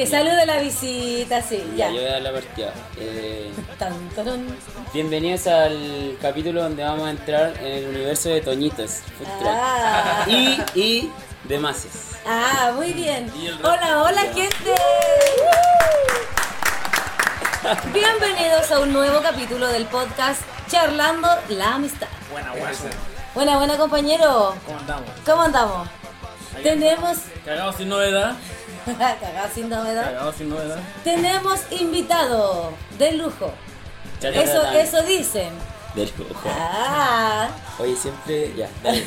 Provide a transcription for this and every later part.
Que salude la visita, sí, Ya, ya. yo voy a dar la partida. Eh, bienvenidos al capítulo donde vamos a entrar en el universo de Toñitos. Ah. Y, y de Mases. Ah, muy bien. Hola, hola, gente. Bienvenidos a un nuevo capítulo del podcast Charlando la Amistad. Buena, guaso. Buena, buena, compañero. ¿Cómo andamos? ¿Cómo andamos? Tenemos. Cagados sin novedad. Cagado sin novedad. Cagados sin novedad. Tenemos invitado de lujo. Ya Eso, eso dicen. de lujo. Ah. Oye, siempre. Ya, dale.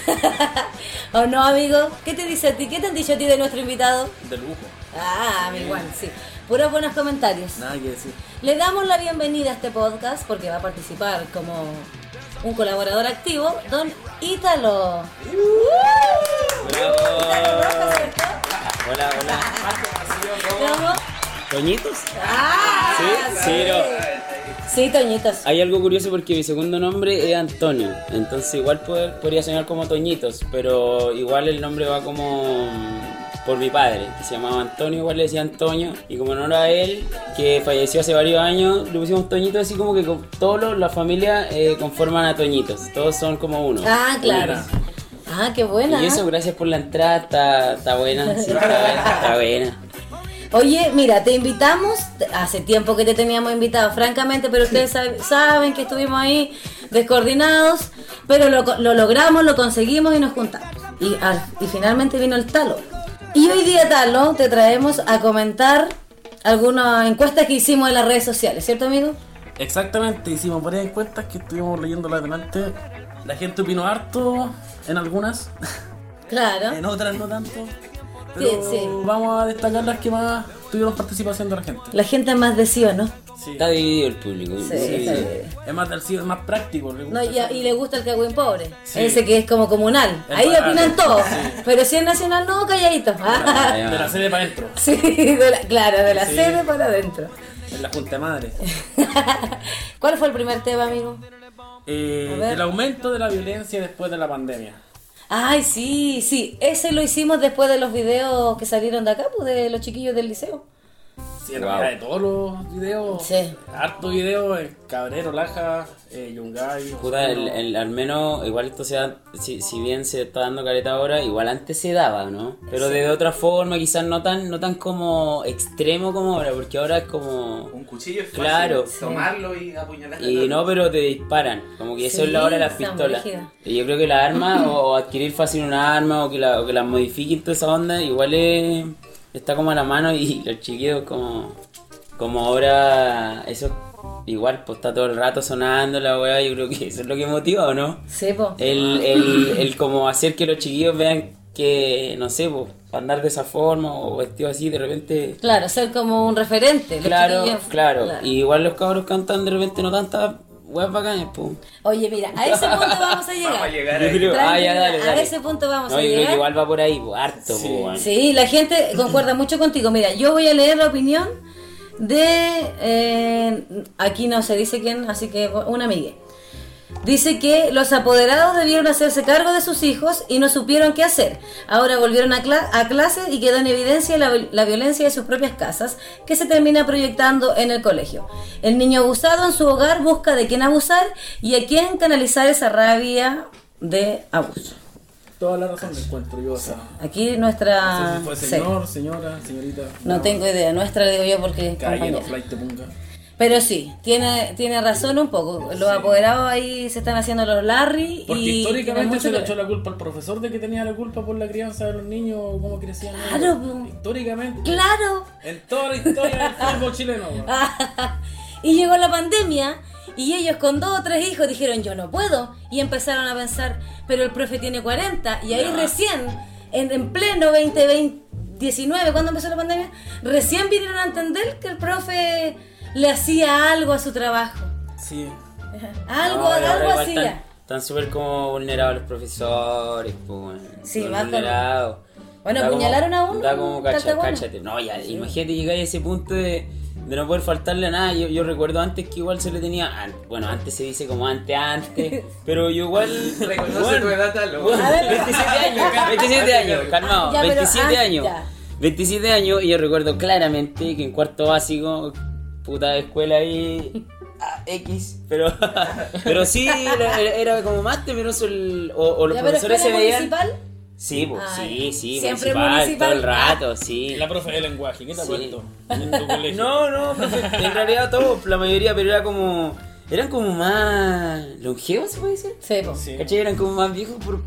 ¿O no, amigo? ¿Qué te dice a ti? ¿Qué te han dicho a ti de nuestro invitado? De lujo. Ah, mi igual, sí. Puros buenos comentarios. Nada que decir. Le damos la bienvenida a este podcast porque va a participar como un colaborador activo, don Ítalo. Ítalo Rojas, ¿cierto? Hola, hola. ¿Cómo? ¿Toñitos? Ah, Sí, sí, no. Sí, Toñitos. Hay algo curioso porque mi segundo nombre es Antonio, entonces igual poder- podría sonar como Toñitos, pero igual el nombre va como por mi padre, que se llamaba Antonio, igual le decía Antonio, y como en honor a él, que falleció hace varios años, le pusimos Toñitos, así como que con, todos la familia eh, conforman a Toñitos, todos son como uno. Ah, claro. Ah, qué buena. Y eso, gracias por la entrada, está, está buena, sí, está buena, está buena. Oye, mira, te invitamos, hace tiempo que te teníamos invitado, francamente, pero ustedes sab- saben que estuvimos ahí descoordinados, pero lo, lo logramos, lo conseguimos y nos juntamos. Y, al- y finalmente vino el talo. Y hoy día, Talo, te traemos a comentar algunas encuestas que hicimos en las redes sociales, ¿cierto, amigo? Exactamente, hicimos varias encuestas que estuvimos leyéndolas delante. La gente opinó harto en algunas, Claro. en otras no tanto. Pero sí. vamos a destacar las que más tuvieron participación de la gente. La gente más de sí o no. Sí. Está dividido el público. Sí, está. Es más del sí, es más práctico. le gusta No, y, a- y le gusta el cagüín pobre. Sí. Ese que es como comunal. Es Ahí barato. opinan todos. Sí. Pero si es nacional, no, calladito. Ah, De la sede para adentro, Sí, de la- claro, de la Sí. sede para adentro. en la Junta de Madre. ¿Cuál fue el primer tema, amigo? Eh, el aumento de la violencia después de la pandemia. Ay, sí, sí. Ese lo hicimos después de los videos que salieron de acá, pues de los chiquillos del liceo. Sí, en Wow. realidad de todos los videos. Sí. Harto video, Cabrero, Laja, eh, Yungay. Puta, el, el- al menos, igual esto se da, si, si bien se está dando careta ahora, igual antes se daba, ¿no? Pero de otra forma, quizás no tan, no tan como extremo como ahora, porque ahora es como... Un cuchillo es fácil Claro. tomarlo y apuñalar. Y no, pero te disparan, como que eso es la hora de las pistolas. Y yo creo que las armas, o, o adquirir fácil una arma, o que, la, o que las modifiquen toda esa onda, igual es- está como a la mano y los chiquillos como... Como ahora, eso igual, pues está todo el rato sonando la weá, yo creo que eso es lo que motiva, ¿o no? Sí, pues. El, el, el como hacer que los chiquillos vean que, no sé, pues, andar de esa forma o vestido así, de repente... Claro, ser como un referente. Claro, chiquillos. claro, Y igual los cabros cantan de repente no tantas weas bacanas, pues. Oye, mira, a ese punto vamos a llegar. Vamos a llegar ahí. creo- ah, ya, Tranquila, dale, A dale. ese punto vamos No, a yo creo llegar. que igual va por ahí, pues, harto, Sí. pues. Sí, la gente concuerda mucho contigo. Mira, yo voy a leer la opinión de... eh, aquí no se dice quién, así que una amiga. Dice que los apoderados debieron hacerse cargo de sus hijos y no supieron qué hacer. Ahora volvieron a, cla- a clase y quedó en evidencia la, la violencia de sus propias casas que se termina proyectando en el colegio. El niño abusado en su hogar busca de quién abusar y a quién canalizar esa rabia de abuso. Toda la razón le encuentro yo. O sea, Aquí nuestra... no sé si fue señor, señora, señorita. No tengo idea, nuestra digo yo porque Caballero, compañera. flight de punga. Pero sí, tiene, tiene razón un poco. Los apoderados ahí se están haciendo los Larry Porque y históricamente se le echó la culpa al profesor de que tenía la culpa por la crianza de los niños o cómo crecían. ellos. Claro, po. Históricamente. Claro. En toda la historia del fútbol chileno. y llegó la pandemia y ellos con dos o tres hijos dijeron yo no puedo y empezaron a pensar, pero el profe tiene 40 y ahí recién, en, en pleno 2019, cuando empezó la pandemia, recién vinieron a entender que el profe le hacía algo a su trabajo. Sí. Algo, No, algo igual hacía. Están, súper como vulnerados los profesores, pues. Sí, vulnerados. Bueno, Da como- apuñalaron a uno, Da como cacha, cáchate. No, ya, imagínate llegar a ese punto de, de no poder faltarle a nada. Yo, yo recuerdo antes que igual se le tenía. Bueno, antes se dice como antes, antes. pero yo igual. Reconoce bueno, tu edad, Talo. bueno, A ver. 27 años, 27 años, calmado, Ya, pero 27 antes, años. ya. 27 años y yo recuerdo claramente que en cuarto básico, puta de escuela ahí, ah, X, pero, pero sí, era, como más temeroso el, o, o los ¿Ya, pero profesores se veían... municipal? Sí, pues, Ah, sí, sí, Siempre municipal, municipal. todo el rato, sí. La profe de lenguaje, ¿qué te ha Sí. puesto en tu colegio? No, no, profe, en realidad todos, la mayoría, pero era como... Eran como más longevos, se puede decir. Sí, po. Sí. ¿Cachai? Eran como más viejos por...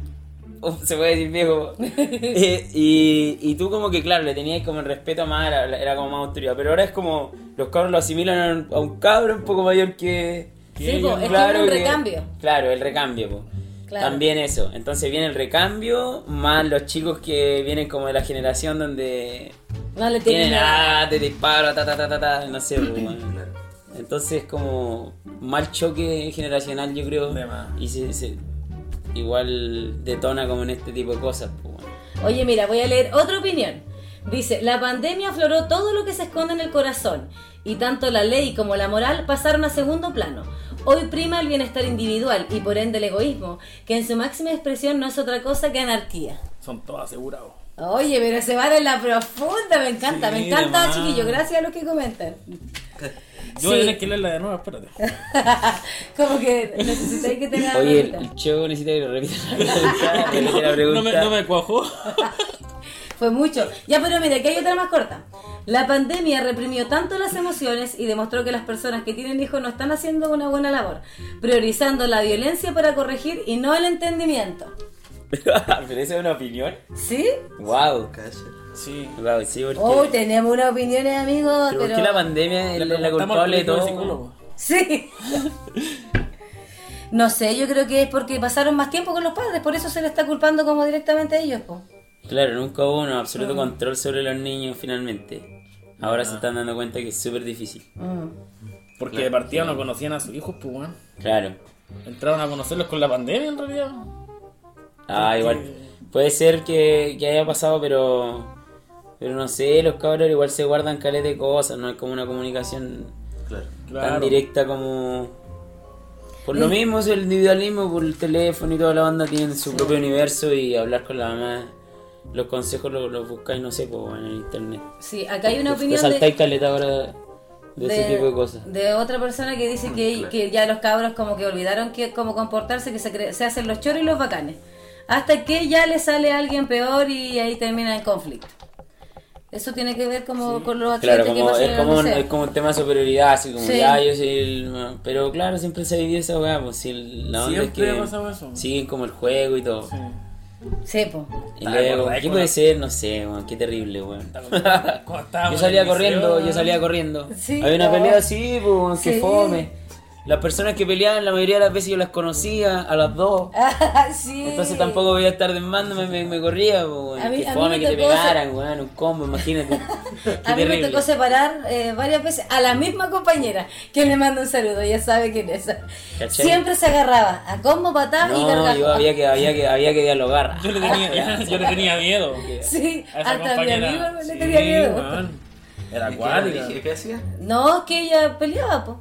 se puede decir viejo. Eh, y, y tú como que, claro, le tenías como el respeto más, era, era como más autoridad. Pero ahora es como, los cabros lo asimilan a un, a un cabro un poco mayor que... Sí, que po, ellos. es como un que- recambio. Claro, el recambio, po. Claro. También eso. Entonces viene el recambio, más los chicos que vienen como de la generación donde... No le tienen Tienen, nada. ah, te disparo, ta, ta, ta, ta, ta, no sé, po, bueno. Entonces como mal choque generacional yo creo De más. y se, se- igual detona como en este tipo de cosas. pues, bueno. Oye, mira, voy a leer otra opinión. Dice, la pandemia afloró todo lo que se esconde en el corazón y tanto la ley como la moral pasaron a segundo plano. Hoy prima el bienestar individual y por ende el egoísmo, que en su máxima expresión no es otra cosa que anarquía. Son todos asegurados. Oye, pero se van en la profunda, me encanta, me encanta, de más. chiquillos, gracias a los que comentan. Yo voy a tener que leerla de nuevo, espérate. Como que necesitáis que tenga Oye, el, pregunta. el show necesita que lo repita la pregunta. que le quiera preguntar. No me, no me cuajó. Fue mucho. Ya, pero mira, que hay otra más corta. La pandemia reprimió tanto las emociones y demostró que las personas que tienen hijos no están haciendo una buena labor, priorizando la violencia para corregir y no el entendimiento. Pero esa es una opinión. ¿Sí? Wow. Sí. Wow, sí, porque, Oh, tenemos unas opiniones, amigos, pero pero... ¿por qué la pandemia es la, culpable de todo? Sí. No sé, yo creo que es porque pasaron más tiempo con los padres, por eso se le está culpando como directamente a ellos. po. Claro, nunca hubo un absoluto control sobre los niños finalmente. Ahora se están dando cuenta que es súper difícil. Mm. Porque de partida no conocían a sus hijos, pues. Claro. Entraron a conocerlos con la pandemia, en realidad. Ah, igual. Puede ser que, que haya pasado, pero. Pero no sé, los cabros igual se guardan caleta de cosas, no es como una comunicación tan Claro. directa como. Por lo mismo, es el individualismo, por el teléfono y toda la banda tienen su propio universo y hablar con la mamá. Los consejos los, los buscáis, no sé, pues, en internet. Sí, acá hay una Te opinión saltáis de, caleta ahora de, ese tipo de cosas. de otra persona que dice que, que ya los cabros como que olvidaron que cómo comportarse, que se, cre- se hacen los choros y los bacanes. Hasta que ya le sale alguien peor y ahí termina el conflicto. Eso tiene que ver como con los Claro, accidentes como, es, como el un, es como un tema de superioridad, así como Sí. ya yo soy el... Pero claro, siempre se ha vivido esa weá, pues si el- la onda es que ha pasado eso. siguen como el juego y todo. Sí. Sí, po. Y. ¿qué puede ser? No sé, weón, qué terrible, weón. Yo salía corriendo, yo salía corriendo. Sí, Había una no. pelea así, pues, que fome. Las personas que peleaban, la mayoría de las veces yo las conocía, a las dos. Ah, sí. Entonces tampoco voy a estar desmándome, me, me corría, pues. A mí- que a mí fome me que te tocó pegaran, weón, un combo, imagínate. A mí me tocó separar eh, varias veces a la misma compañera que le manda un saludo, ya sabe quién es. ¿Cachai? Siempre se agarraba a combo, patada y No, gargajo. yo había que, había que, había que dialogar. Yo le tenía, yo le tenía miedo. Sí, A hasta mi compañera. amigo le Sí, tenía miedo. weón. Era ¿Y qué, hacía? No, es que ella peleaba.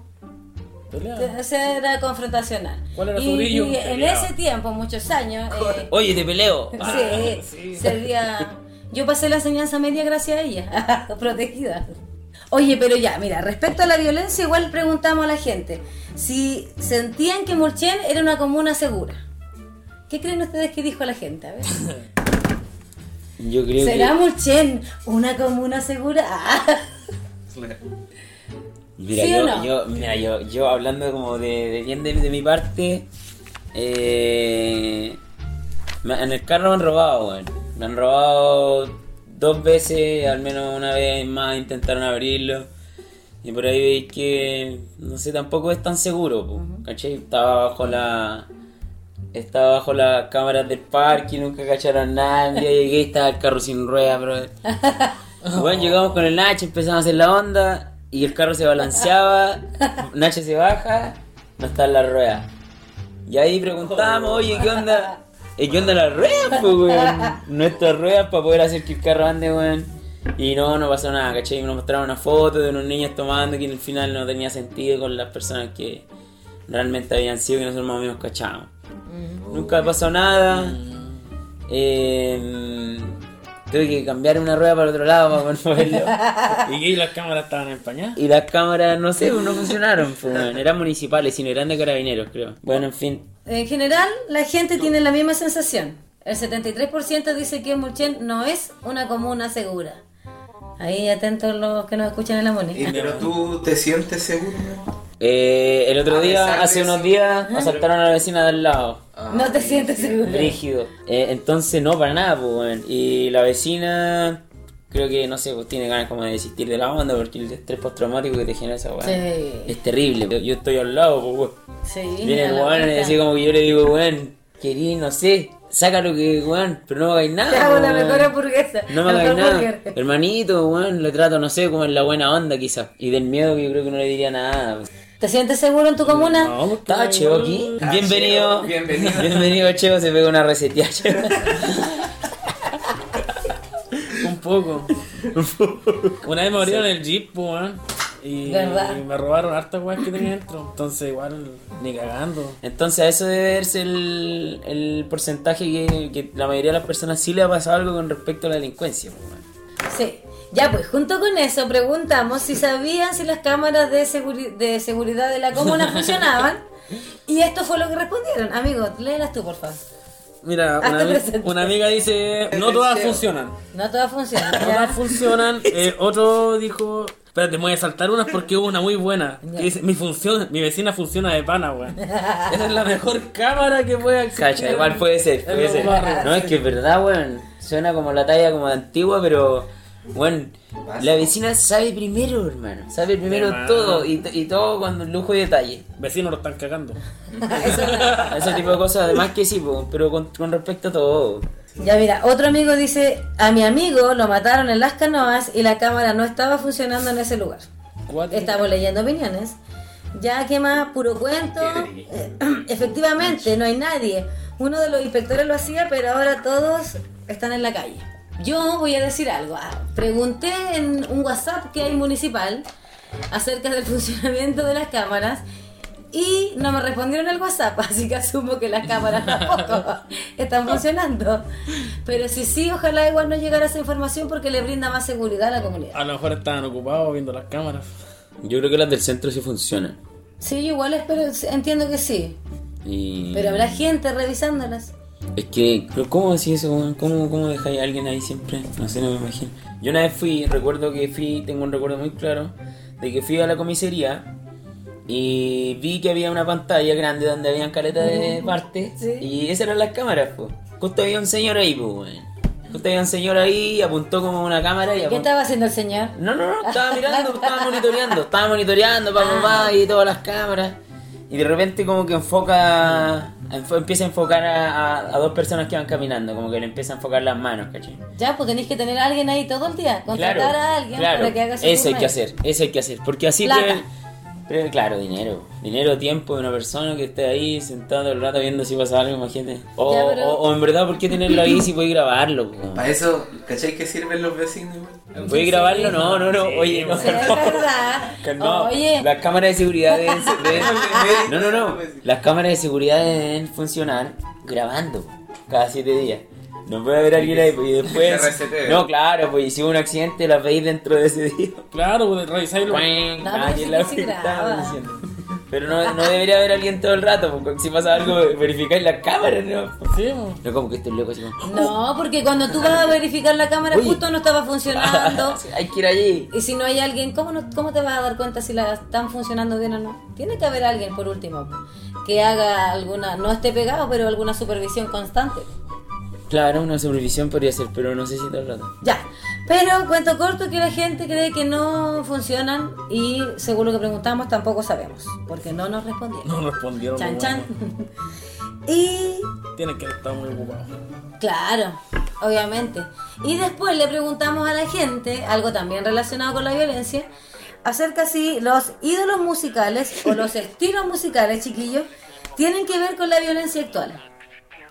Pelea. O sea, era confrontacional. ¿Cuál era su y, brillo? y en ese tiempo, muchos años, eh, Oye, te peleo. sí, sí. servía. Yo pasé la enseñanza media gracias a ella, protegida. Oye, pero ya, mira, respecto a la violencia, igual preguntamos a la gente si sentían que Mulchen era una comuna segura. ¿Qué creen ustedes que dijo la gente? A ver. Yo creo ¿Será que. Una comuna segura? Mira, ¿Sí yo, no? yo, mira, yo, yo hablando como de, de bien de, de mi parte, eh, en el carro me han robado, weón. Me han robado dos veces, al menos una vez más intentaron abrirlo. Y por ahí veis que, no sé, tampoco es tan seguro, po, ¿cachai? Estaba bajo la... Estaba bajo las cámaras del parque y nunca cacharon nada. Un día llegué y estaba el carro sin ruedas, bro. Bueno, llegamos con el Nacho, empezamos a hacer la onda y el carro se balanceaba. Nacho se baja, no está en la rueda. Y ahí preguntamos, oye, ¿qué onda? ¿Eh, ¿Qué onda las ruedas, pues, weón? Nuestras ruedas para poder hacer que el carro ande, weón. Y no, no pasó nada, ¿cachai? Nos mostraron una foto de unos niños tomando que en el final no tenía sentido con las personas que realmente habían sido que nosotros más o menos cachábamos. Nunca pasó nada. Eh, Tuve que cambiar una rueda para el otro lado para moverlo. ¿Y qué? ¿Y las cámaras estaban empañadas? Y las cámaras, no sé, no funcionaron. pues. Eran municipales y no eran de carabineros, creo. Bueno, en fin. En general, la gente tiene la misma sensación. El 73% dice que Mulchen no es una comuna segura. Ahí atentos los que nos escuchan en la Y- moneda. Pero tú te sientes seguro. Eh, el otro A día, pesar de hace unos eso. días, asaltaron a la vecina de al lado. No te sientes seguro. Rígido. Eh, entonces, no, para nada, pues, weón. Y la vecina, creo que, no sé, pues tiene ganas como de desistir de la onda porque el estrés postraumático que te genera esa weá Sí. es terrible. Yo, yo estoposterior al lado, pues, weón. Sí, Viene a el la weón y puerta. así como que yo le digo, weón, querí, no sé, saca lo que, weón, pero no me hagáis nada. Te hago la weón. mejor hamburguesa. No me el hagáis mejor nada. burger. Hermanito, weón, lo trato, no sé, como en la buena onda quizás. Y del miedo que yo creo que no le diría nada. pues. ¿Te sientes seguro en tu comuna? No, ¿Está Cheo aquí? Bienvenido. Cheo, bienvenido. Bienvenido, Cheo, se pega una reseteada, Cheo. Un poco. Una vez me abrieron el jeep, pues, weón. Y, me robaron hartas weas que tenía dentro. Entonces, igual, ni cagando. Entonces a eso debe verse el, el porcentaje que, que la mayoría de las personas sí le ha pasado algo con respecto a la delincuencia. pues, weón. Sí. Ya, pues junto con eso preguntamos si sabían si las cámaras de, seguri- de seguridad de la comuna funcionaban. Y esto fue lo que respondieron. Amigo, léelas tú, por favor. Mira, una, ami- una amiga dice, no todas funcionan. No todas funcionan. No todas funcionan. Eh, otro dijo, espérate, me voy a saltar unas porque hubo una muy buena. Que dice, mi función, mi vecina funciona de pana, weón. Esa es la mejor cámara que puede existir. Cacha, igual puede ser, puede ser. No, es que es verdad, weón. Suena como la talla como de antigua, pero, weón, la vecina sabe primero, hermano. Sabe primero todo y, y todo con lujo y detalle. Vecinos lo están cagando. Ese tipo de cosas, además que sí, pero con, con respecto a todo. Ya mira, otro amigo dice, a mi amigo lo mataron en las canoas y la cámara no estaba funcionando en ese lugar. Cuatro. Estamos leyendo opiniones. Ya que más puro cuento. Eh, efectivamente, no hay nadie. Uno de los inspectores lo hacía, pero ahora todos están en la calle. Yo voy a decir algo. Ah, Pregunté en un WhatsApp que hay municipal acerca del funcionamiento de las cámaras y no me respondieron el WhatsApp, así que asumo que las cámaras tampoco están funcionando. Pero si sí, ojalá igual no llegara esa información porque le brinda más seguridad a la comunidad. A lo mejor estaban ocupados viendo las cámaras. Yo creo que las del centro sí funcionan. Sí, igual espero, entiendo que sí. Y... Pero habrá gente revisándolas. Es que, pero ¿cómo decís eso? ¿Cómo, ¿Cómo dejáis a alguien ahí siempre? No sé, no me imagino. Yo una vez fui, recuerdo que fui, tengo un recuerdo muy claro, de que fui a la comisaría y vi que había una pantalla grande donde habían caletas de parte Sí. y esas eran las cámaras, pues. Justo había un señor ahí, pues. Justo había un señor ahí y apuntó como una cámara y ¿Qué apuntó... estaba haciendo el señor? No, no, no, estaba mirando, estaba monitoreando, estaba monitoreando para papá y todas las cámaras. Y de repente como que enfoca, enfo- empieza a enfocar a, a- a dos personas que van caminando, como que le empieza a enfocar las manos, ¿cachai? Ya, pues tenéis que tener a alguien ahí todo el día. Contratar a alguien claro, para que haga su eso hay que hacer, eso hay que hacer, porque así Plata. Preven- claro, dinero, dinero, tiempo de una persona que esté ahí sentado todo el rato viendo si pasa algo, imagínate. O, Ya, pero- o, o en verdad, ¿por qué tenerlo ahí si puedes grabarlo? po? Para eso, ¿cachai que sirven los vecinos? ¿Puedes grabarlo? No, no, no, oye, no. Sí, es verdad. No, Oye, las cámaras de seguridad deben, ser- deben- No, no, no. Las cámaras de seguridad deben funcionar grabando cada siete días. No puede haber alguien ahí y después. No, claro, pues si hubo un accidente, las veis dentro de ese día. Claro, pues revisáis lo Nadie pero la no, no debería haber alguien todo el rato, porque si pasa algo, verificáis las cámaras, ¿no? Sí, pues. No como que estos locos así como. no, porque cuando tú vas a verificar la cámara Oye. justo no estaba funcionando. Hay que ir allí. Y si no hay alguien, ¿cómo, no- ¿cómo te vas a dar cuenta si las están funcionando bien o no? Tiene que haber alguien, por último, que haga alguna, no esté pegado, pero alguna supervisión constante. Claro, una supervisión podría ser, pero no sé si el rato. Ya, pero cuento corto que la gente cree que no funcionan y según lo que preguntamos tampoco sabemos, porque no nos respondieron. No respondieron. Chan chan. bueno. y Tienen que estar muy ocupados. claro, obviamente. Y después le preguntamos a la gente, algo también relacionado con la violencia, acerca si los ídolos musicales o los estilos musicales, chiquillos, tienen que ver con la violencia actual.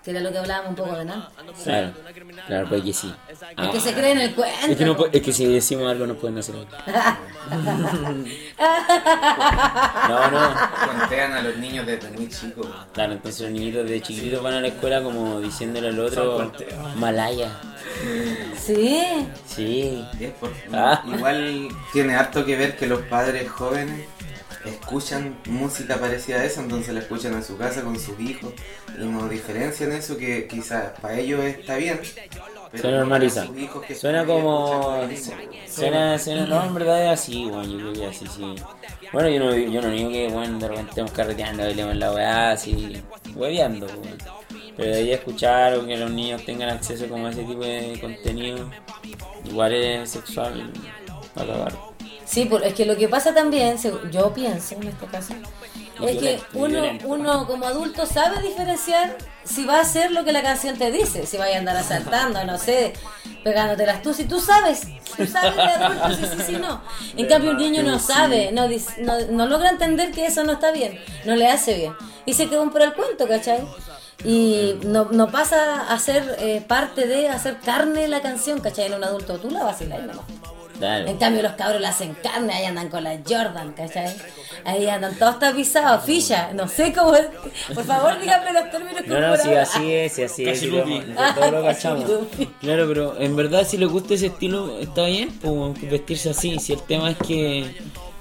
Que era lo que hablábamos un poco de nada. Claro, claro, pues que sí. Es que se cree en el cuento. Es que, no, es que si decimos algo no pueden hacer algo. No, no. Cuentean a los niños desde muy chicos. Claro, entonces los niñitos de chiquititos van a la escuela como diciéndole al otro Malaya. Sí. Sí. Es por- Ah. Igual tiene harto que ver que los padres jóvenes escuchan música parecida a esa, entonces la escuchan en su casa con sus hijos y no diferencian eso que quizás para ellos está bien. pero Se normaliza. para sus hijos que Suena como. Suena, suena, no, en verdad es así, bueno, yo creo que así, sí. Bueno, yo no, yo no digo que, bueno, de repente estemos carreteando, bailemos la weá, así, hueveando, weón. Pero de ahí escuchar o que los niños tengan acceso como a ese tipo de contenido, igual es sexual, va a acabar. Sí, es que lo que pasa también, yo pienso en este caso, es que violento, uno, uno como adulto sabe diferenciar si va a hacer lo que la canción te dice, si va a andar asaltando, no sé, pegándotelas tú, si tú sabes, tú sabes de adulto, sí, sí, sí, no. En cambio un niño no sabe, no, no, no logra entender que eso no está bien, no le hace bien. Y se quedó por el cuento, ¿cachai? Y no, no pasa a ser eh, parte de hacer carne la canción, ¿cachai? En un adulto, tú la vacilas y En cambio los cabros la hacen carne, ahí andan con la Jordan, ¿cachai? Ahí andan todos tapizados, ficha, no sé cómo es. Por favor, dígame los términos No, no, sí, así es, sí, así es. lo- Todos lo cachamos. Claro, pero en verdad si les gusta ese estilo está bien, pues vestirse así. Si el tema es que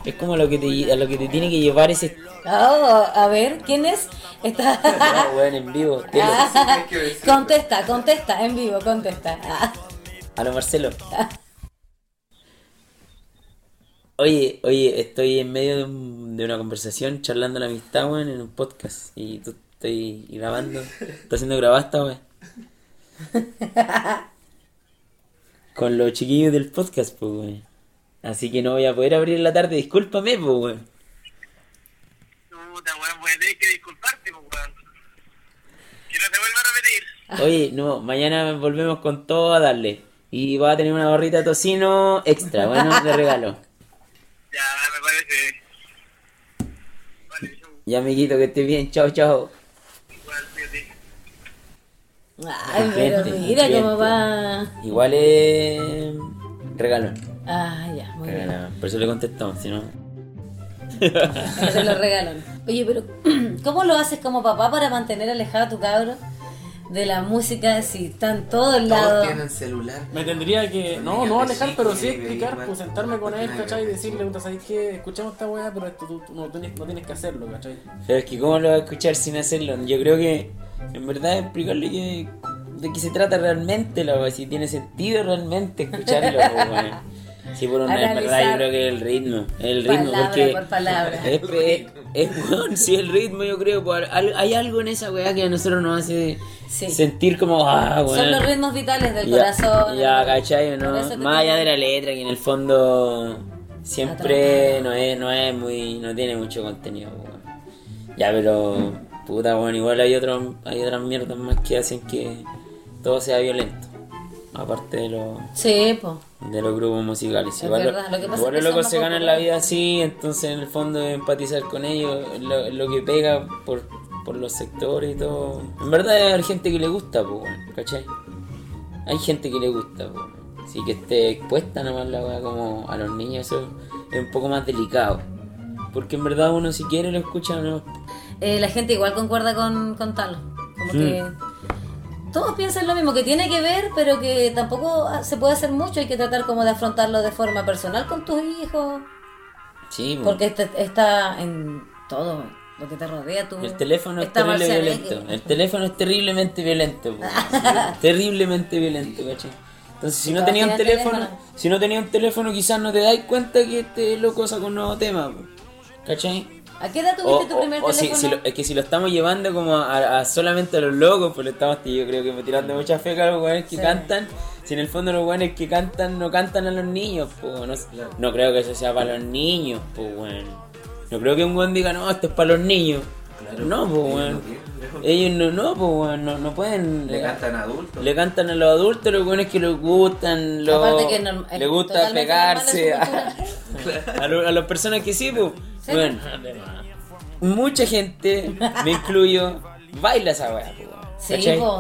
es como a lo que te, a lo que te tiene que llevar ese... Oh, a ver, ¿quién es? Está... No, weón, en vivo. Ah, que contesta, contesta, en vivo, contesta. Ah. A lo Marcelo. Oye, oye, estoy en medio de, un- de una conversación charlando la amistad, weón, en un podcast. Y tú estoy grabando. Estoy haciendo grabasta, weón. Con los chiquillos del podcast, pues, weón. Así que no voy a poder abrir la tarde. Discúlpame, pues, weón. Puta, weón, voy a tener que disculparte, pues, weón. Que no te vuelva a repetir. Oye, no, mañana volvemos con todo a darle. Y va a tener una gorrita de tocino extra, bueno, de regalo. Ya, me parece. Ya, amiguito, que estés bien. Chao, chao. igual, fíjate. Ay, pero Gente, mira cómo va. Igual es regalón. Ah, ya, muy bien. Por eso le contestamos, si no. Se lo regalan. Oye, pero ¿cómo lo haces como papá para mantener alejado a tu cabro de la música si está en todos Todos lados? tienen celular. Me tendría que, no, no alejar, pero sí explicar, pues sentarme con él, ¿cachai? Y decirle, ¿sabes qué? Escuchamos esta weá, pero esto tú, no, tienes, no tienes que hacerlo, ¿cachai? Pero es que, ¿cómo lo va a escuchar sin hacerlo? Yo creo que, en verdad, explicarle que, de qué se trata realmente, la si tiene sentido realmente escucharlo, weón. Sí, por una, en verdad, yo creo que el ritmo. El ritmo, Palabra porque. por palabra. Es, es, es weón, sí, el ritmo, yo creo. por- hay algo en esa weá que a nosotros nos hace Sí. sentir como, ah. Son los ritmos vitales del Ya, corazón. Ya, ¿cachai? ¿no? Más allá de la letra, que en el fondo siempre no es, no es muy, no tiene mucho contenido, weón. Ya, pero, puta, bueno, igual hay otros, hay otras mierdas más que hacen que todo sea violento. Aparte de los, Sí, de los grupos musicales. Es Igual, verdad, lo que pasa igual es que los locos se ganan la vida así, entonces en el fondo empatizar con ellos, lo, lo que pega por, por los sectores y todo. En verdad hay gente que le gusta, weón, ¿cachai? Hay gente que le gusta, pues. Así que esté expuesta nomás la weá como a los niños, eso es un poco más delicado. Porque en verdad uno si quiere lo escucha o no. Eh, la gente igual concuerda con, con Talo. Como que todos piensan lo mismo, que tiene que ver, pero que tampoco ah, se puede hacer mucho. Hay que tratar como de afrontarlo de forma personal con tus hijos. Sí. Porque este- está en todo lo que te rodea. Tu, El teléfono es terrible violento. El teléfono es terriblemente violento. terriblemente violento, ¿cachai? Entonces, si no tenía un teléfono, teléfono. si no tenía un teléfono, quizás no te dais cuenta que este loco saca un nuevo tema, po. ¿cachai? ¿A qué edad O, tuviste tu primer o si, teléfono? si lo- es que si lo estamos llevando como a, a solamente a los locos, pues le estamos, yo creo que me tirando mucha fe a los weones que Sí. cantan. Si en el fondo los weones que cantan no cantan a los niños, pues no, no creo que eso sea para los niños, pues bueno. No creo que un weón diga, no, esto es para los niños. no, pues ellos weón. no. Ellos no, no, pues weón, no, no pueden. Le cantan adultos. Le cantan a los adultos, los weones que les gustan, los, Aparte que es les gusta pegarse a, a, lo- a las personas que sí, pues. Bueno, mucha gente, me incluyo, baila esa weá, Sí,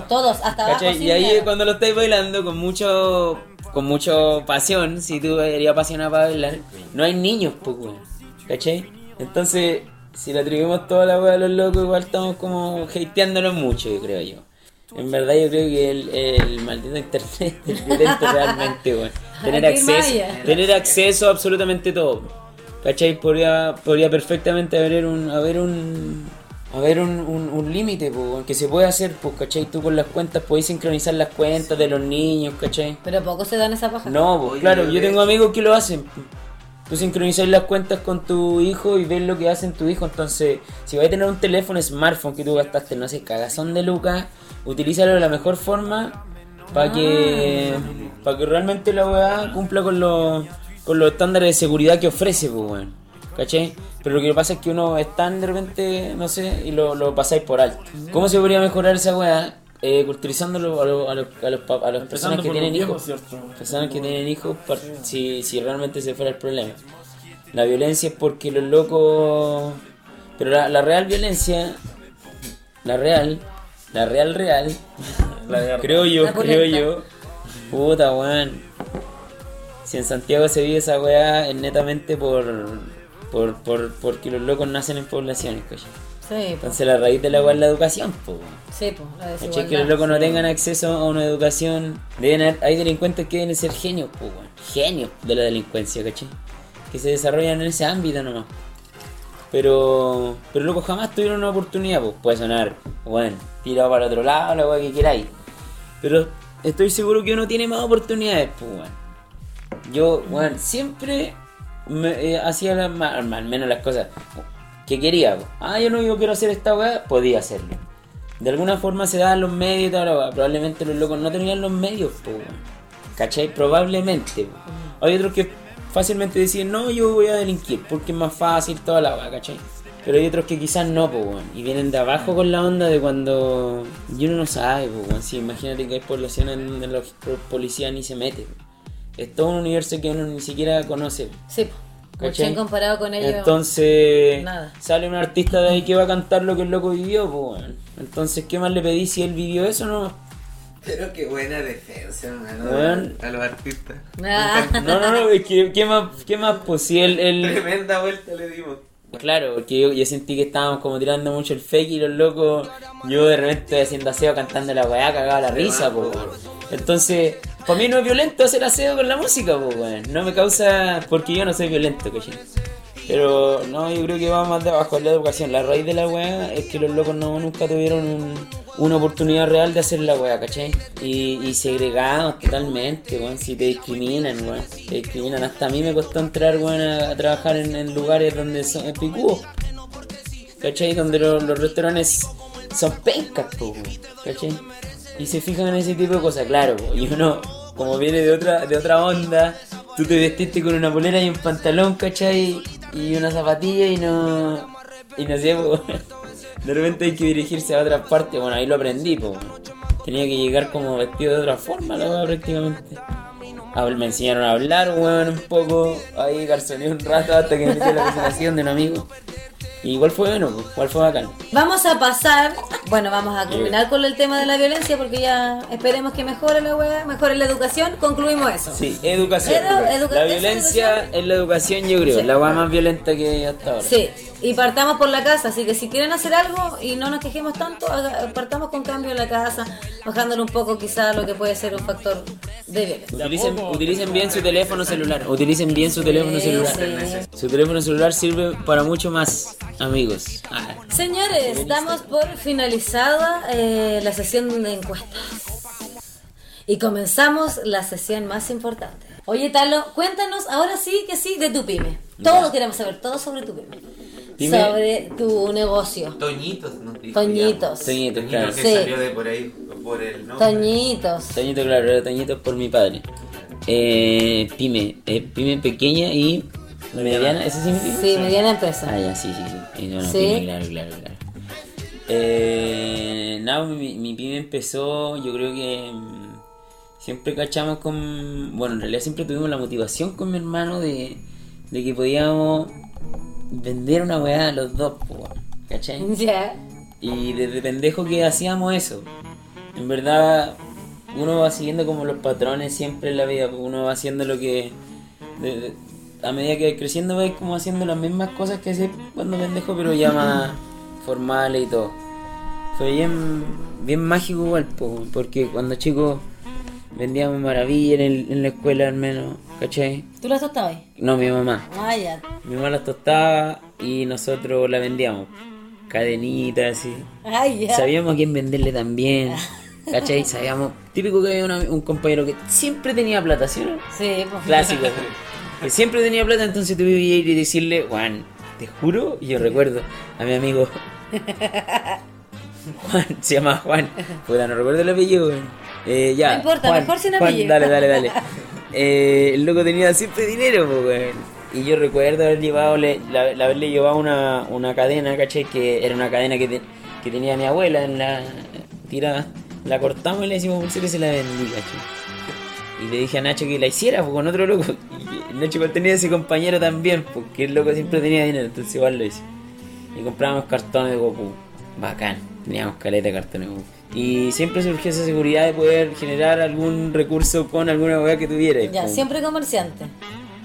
todos, hasta abajo. Y ahí miedo. cuando lo estáis bailando con mucho con mucho pasión, si tú eres apasionado para bailar, no hay niños, pues, weón. ¿Cachai? Entonces, si le atribuimos toda la weá a los locos, igual estamos como hateándolos mucho, yo creo yo. En verdad yo creo que el, el maldito internet es violento realmente, weón. Tener acceso, tener acceso a absolutamente todo. ¿Cachai? Podría, podría perfectamente haber un, haber un, haber un, un, un límite, po, que se puede hacer, pues, ¿cachai? Tú con las cuentas podés sincronizar las cuentas de los niños, ¿cachai? Pero poco se dan esa paja. No, pues Oye, claro, yo tengo amigos que lo hacen. Tú sincronizas las cuentas con tu hijo y ves lo que hacen tu hijo. Entonces, si vas a tener un teléfono smartphone que tú gastaste, no sé, cagazón de lucas, utilízalo de la mejor forma para que para que realmente la weá cumpla con los con los estándares de seguridad que ofrece, pues weón. ¿Cachai? Pero lo que pasa es que uno es tan de repente, no sé, y lo, lo pasáis por alto. ¿Cómo se podría mejorar esa weá? Eh, culturizándolo a, los- a, los, a, los, a las personas que tienen viejos, hijos personas que tienen hijos si, si realmente se fuera el problema. La violencia es porque los locos... Pero la, la real violencia, la real, la real real, La creo yo, La creo yo, puta weón. Si en Santiago se vive esa weá es netamente por, por, por porque los locos nacen en poblaciones, ¿cachai? Sí. Entonces la raíz de la weá es la educación, pues. Sí, pues, la desigualdad. Que los locos no tengan acceso a una educación. Deben haber- hay delincuentes que deben ser genios, weón. Genios de la delincuencia, ¿cachai? Que se desarrollan en ese ámbito nomás. Pero, pero locos jamás tuvieron una oportunidad, pues. Puede sonar, bueno, tirado para otro lado, la weá que queráis. Pero estoy seguro que uno tiene más oportunidades, pues, weón. Yo, weón, siempre me, eh, hacía la- ma- al menos las cosas que quería. po. Ah, yo no yo quiero hacer esta weá, podía hacerlo. De alguna forma se daban los medios y toda la weá. Probablemente los locos no tenían los medios, po. ¿Cachai? Probablemente. po. Hay otros que fácilmente deciden, no, yo voy a delinquir porque es más fácil toda la weá, ¿cachai? Pero hay otros que quizás no, weón. Y vienen de abajo con la onda de cuando. Y uno no sabe. Si imagínate que hay poblaciones en donde los policías ni se meten. Es todo un universo que uno ni siquiera conoce. Sí, pues. ¿Cachai? Comparado con ellos. Entonces, nada. sale un artista de ahí que va a cantar lo que el loco vivió, pues, weón. Entonces, ¿qué más le pedí si él vivió eso no? Pero qué buena defensa, hermano, Weón. a los artistas. Ah. No, no, no, es que, ¿qué más, qué más? Pues si él, él... Tremenda vuelta le dimos. Claro, porque yo, yo sentí que estábamos como tirando mucho el fake y los locos, yo de repente haciendo aseo cantando la weá, cagaba la risa, pues, weón. Entonces, para mí no es violento hacer aseo con la música, pues, weón. No me causa, porque yo no soy violento, ¿cachai? Pero no, yo creo que va más de la educación. La raíz de la weá es que los locos no, nunca tuvieron un- una oportunidad real de hacer la weá, ¿cachai? Y, y segregados totalmente, weón. Si te discriminan, weón. Te discriminan. Hasta a mí me costó entrar, weón, a, trabajar en, lugares donde son picudos. ¿Cachai? Donde los, restaurantes son pencas, weón, ¿cachai? Y se fijan en ese tipo de cosas, claro, po, y uno, como viene de otra, de otra onda, tú te vestiste con una polera y un pantalón, ¿cachai? Y una zapatilla y no. Y no sé, po, de repente hay que dirigirse a otras partes, bueno, ahí lo aprendí, po. Tenía que llegar como vestido de otra forma, la weá, prácticamente. Me enseñaron a hablar, weón, un poco. Ahí garzoneé un rato hasta que me la presentación de un amigo. Y igual fue bueno, igual fue bacán. Vamos a pasar, bueno, vamos a culminar con el tema de la violencia porque ya esperemos que mejore la weá, mejore la educación, concluimos eso. Sí, educación. Edu- educa- la ¿es violencia educación? es la educación, yo creo. Sí. La weá más violenta que hay hasta ahora. Sí, y partamos por la casa, así que si quieren hacer algo y no nos quejemos tanto, partamos con cambio en la casa, bajándole un poco quizá lo que puede ser un factor Utilicen, utilicen bien su teléfono celular. Utilicen bien su teléfono celular. Su teléfono celular sirve para mucho más, amigos. Ah, Señores, damos por finalizada eh, la sesión de encuestas. Y comenzamos la sesión más importante. Oye, Talo, cuéntanos ahora sí que sí de tu pyme. Todo Ya. queremos saber, todo sobre tu pyme. Sobre tu negocio. Toñitos nos dijo. Toñitos. ya. Toñito, Toñito claro. que Sí. salió de por ahí, por el nombre. Toñitos. Toñito, claro, era Toñito por mi padre. Eh, pyme, eh, pyme pequeña y mediana, ¿ese sí mi pyme? Sí, mediana empresa. Ah, ya, sí, sí, sí. Y no, no, Sí. pyme, claro, claro, claro. Eh, no, mi, mi pyme empezó, yo creo que mm, siempre cachamos con... Bueno, en realidad siempre tuvimos la motivación con mi hermano de, de que podíamos vender una weá a los dos, po, ¿cachai? Y desde pendejo que hacíamos eso. En verdad, uno va siguiendo como los patrones siempre en la vida. Uno va haciendo lo que. de- de- a medida que va creciendo, vais como haciendo las mismas cosas que hacía cuando pendejo, pero ya más formales y todo. fue bien, bien mágico igual, po, porque cuando chicos vendíamos maravilla en, el- en la escuela al menos, ¿cachai? ¿Tú las tostabas? No, mi mamá. Ah, ya. Mi mamá las tostaba y nosotros la vendíamos. Cadenitas, así. Ay, ya. Sabíamos a quién venderle también. ¿Cachai? Sabíamos. Típico que había una- un compañero que siempre tenía plata, ¿sí o no? Sí, pues. Clásico. que siempre tenía plata, entonces tuve que ir y decirle, Juan, te juro, y yo recuerdo a mi amigo. Juan, se llama Juan. Puta, no recuerdo el apellido. Eh, ya. No importa, Juan, mejor sin Juan, apellido. Dale, dale, dale. Eh, el loco tenía siempre dinero. Y yo recuerdo haber llevado, le- la, la haberle llevado una, una cadena, ¿cachai? Que era una cadena que, que tenía mi abuela en la tirada. La cortamos y le decimos pulsera y se la vendí. Y le dije a Nacho que la hiciera con otro loco. Y Nacho igual tenía ese compañero también, porque el loco siempre tenía dinero, entonces igual lo hizo. Y comprábamos cartones de Goku. Bacán. Teníamos caleta de cartones de Goku. Y siempre surgió esa seguridad de poder generar algún recurso con alguna weá que tuviera. y Ya, siempre comerciante.